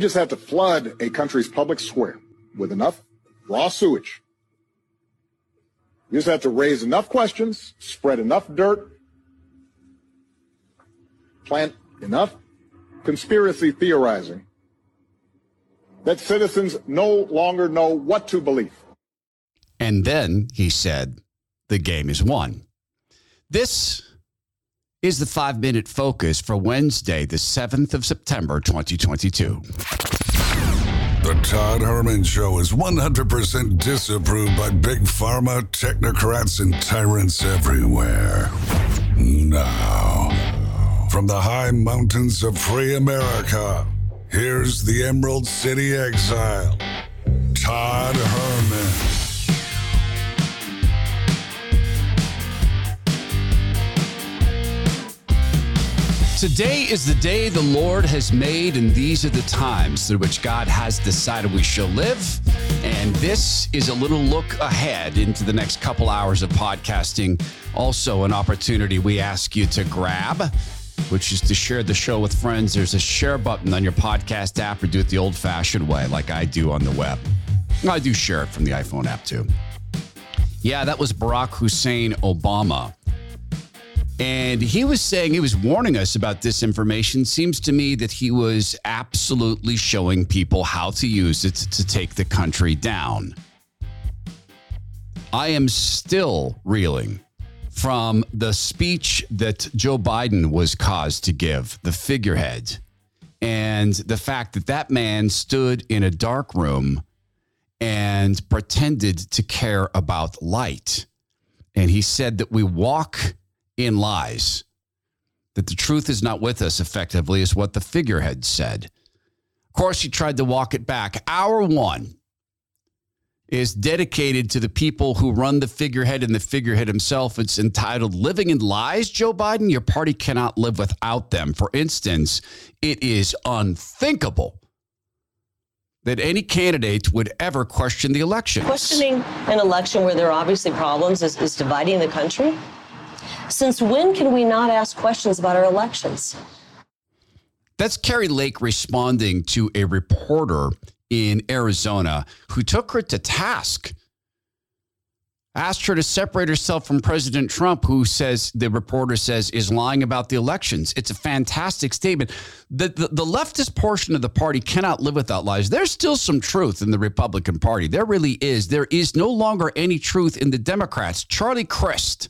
just have to flood a country's public square with enough raw sewage. You just have to raise enough questions, spread enough dirt, plant enough conspiracy theorizing that citizens no longer know what to believe. And then he said, the game is won. This is the five minute focus for Wednesday, the 7th of September, 2022. The Todd Herman Show is 100% disapproved by big pharma, technocrats, and tyrants everywhere. Now, from the high mountains of free America, here's the Emerald City exile, Todd Today is the day the Lord has made, and these are the times through which God has decided we shall live. And this is a little look ahead into the next couple hours of podcasting. Also, an opportunity we ask you to grab, which is to share the show with friends. There's a share button on your podcast app, or do it the old fashioned way, like I do on the web. I do share it from the iPhone app too. Yeah, that was Barack Hussein Obama and he was saying, he was warning us about disinformation. Seems to me that he was absolutely showing people how to use it to take the country down. I am still reeling from the speech that Joe Biden was caused to give, the figurehead, and the fact that that man stood in a dark room and pretended to care about light. And he said that we walk in lies. That the truth is not with us effectively is what the figurehead said. Of course, he tried to walk it back. Hour one is dedicated to the people who run the figurehead and the figurehead himself. It's entitled Living in Lies, Joe Biden. Your party cannot live without them. For instance, it is unthinkable that any candidate would ever question the election. Questioning an election where there are obviously problems is, is dividing the country. Since when can we not ask questions about our elections? That's Kari Lake responding to a reporter in Arizona who took her to task. Asked her to separate herself from President Trump, who says, the reporter says, is lying about the elections. It's a fantastic statement. The, the, the leftist portion of the party cannot live without lies. There's still some truth in the Republican Party. There really is. There is no longer any truth in the Democrats. Charlie Crist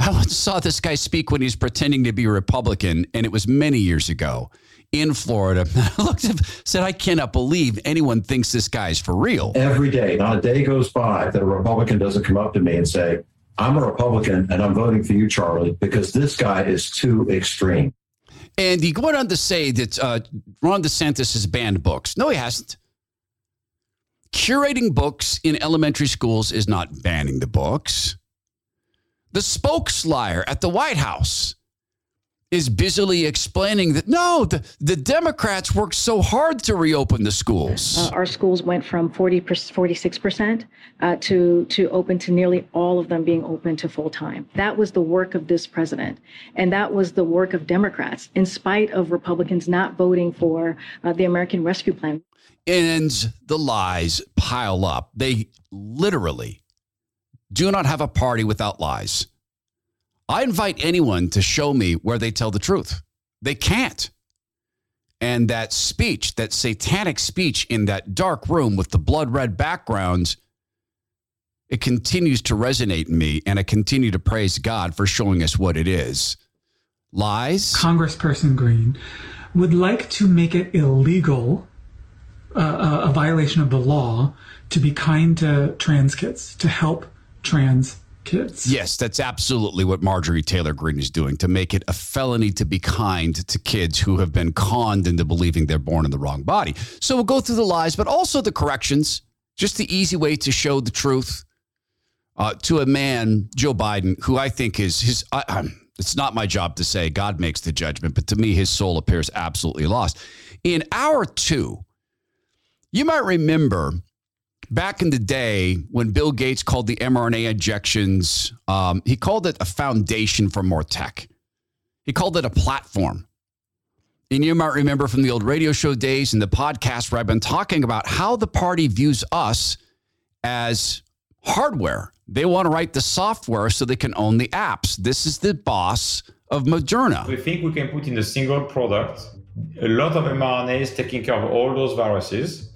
I once saw this guy speak when he was pretending to be a Republican, and it was many years ago in Florida. I looked at said, I cannot believe anyone thinks this guy's for real. Every day, not a day goes by that a Republican doesn't come up to me and say, I'm a Republican and I'm voting for you, Charlie, because this guy is too extreme. And he went on to say that uh, Ron DeSantis has banned books. No, he hasn't. Curating books in elementary schools is not banning the books. The spokesliar at the White House is busily explaining that no, the, the Democrats worked so hard to reopen the schools. Uh, our schools went from 40 46% uh, to, to open to nearly all of them being open to full time. That was the work of this president. And that was the work of Democrats, in spite of Republicans not voting for uh, the American Rescue Plan. And the lies pile up. They literally do not have a party without lies. I invite anyone to show me where they tell the truth. They can't. And that speech, that satanic speech in that dark room with the blood red backgrounds, it continues to resonate in me. And I continue to praise God for showing us what it is. Lies. Congressperson Greene would like to make it illegal, uh, a violation of the law, to be kind to trans kids, to help trans kids. Yes, that's absolutely what Marjorie Taylor Greene is doing to make it a felony to be kind to kids who have been conned into believing they're born in the wrong body. So we'll go through the lies, but also the corrections, just the easy way to show the truth uh, to a man, Joe Biden, who I think is his. I, it's not my job to say God makes the judgment, but to me, his soul appears absolutely lost. In hour two, you might remember back in the day when Bill Gates called the mRNA injections, um, he called it a foundation for more tech. He called it a platform. And you might remember from the old radio show days and the podcast where I've been talking about how the party views us as hardware. They want to write the software so they can own the apps. This is the boss of Moderna. We think we can put in a single product a lot of mRNAs taking care of all those viruses.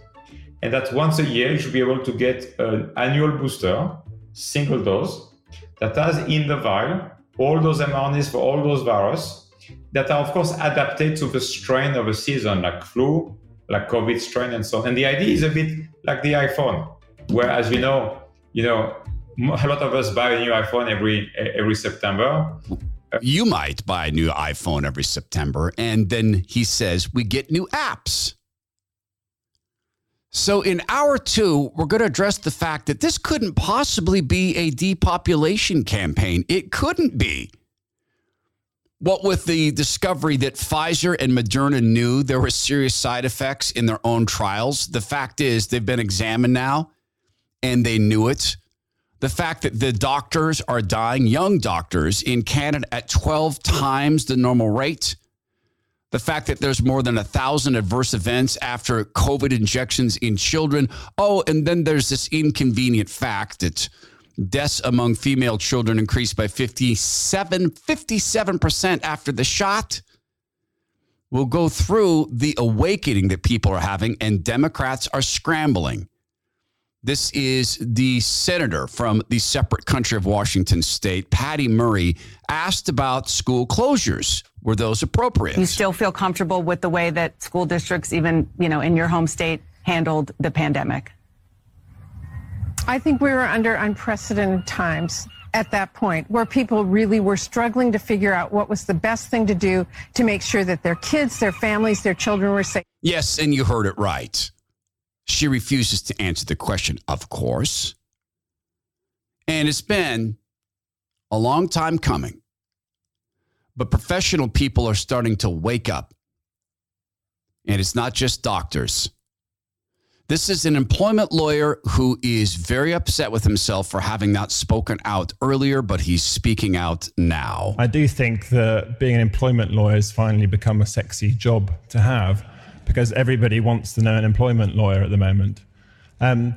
And that once a year, you should be able to get an annual booster, single dose, that has in the vial all those mRNAs for all those viruses that are, of course, adapted to the strain of a season, like flu, like COVID strain, and so on. And the idea is a bit like the iPhone, where, as we know, you know, a lot of us buy a new iPhone every every September. You might buy a new iPhone every September, and then he says we get new apps. So, in hour two, we're going to address the fact that this couldn't possibly be a depopulation campaign. It couldn't be. What with the discovery that Pfizer and Moderna knew there were serious side effects in their own trials, the fact is they've been examined now and they knew it. The fact that the doctors are dying, young doctors in Canada at 12 times the normal rate. The fact that there's more than a thousand adverse events after COVID injections in children. Oh, and then there's this inconvenient fact that deaths among female children increased by 57, 57% after the shot. We'll go through the awakening that people are having, and Democrats are scrambling. This is the senator from the separate country of Washington state, Patty Murray, asked about school closures. Were those appropriate? You still feel comfortable with the way that school districts, even you know, in your home state, handled the pandemic? I think we were under unprecedented times at that point where people really were struggling to figure out what was the best thing to do to make sure that their kids, their families, their children were safe. Yes, and you heard it right. She refuses to answer the question, of course. And it's been a long time coming. But professional people are starting to wake up. And it's not just doctors. This is an employment lawyer who is very upset with himself for having not spoken out earlier, but he's speaking out now. I do think that being an employment lawyer has finally become a sexy job to have because everybody wants to know an employment lawyer at the moment. Um,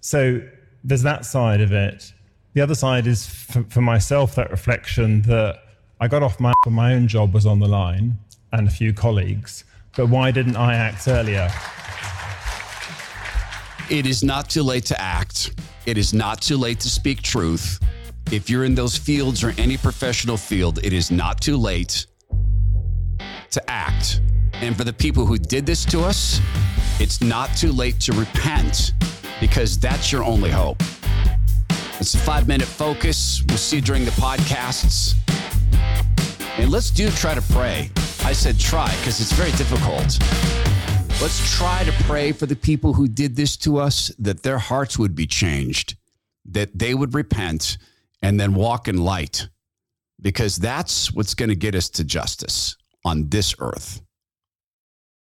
so there's that side of it. The other side is for, for myself that reflection that I got off my my own job was on the line and a few colleagues, but why didn't I act earlier? It is not too late to act. It is not too late to speak truth. If you're in those fields or any professional field, it is not too late to act. And for the people who did this to us, it's not too late to repent because that's your only hope. It's a five minute focus. We'll see you during the podcasts. And let's do try to pray. I said try because it's very difficult. Let's try to pray for the people who did this to us that their hearts would be changed, that they would repent and then walk in light because that's what's going to get us to justice on this earth.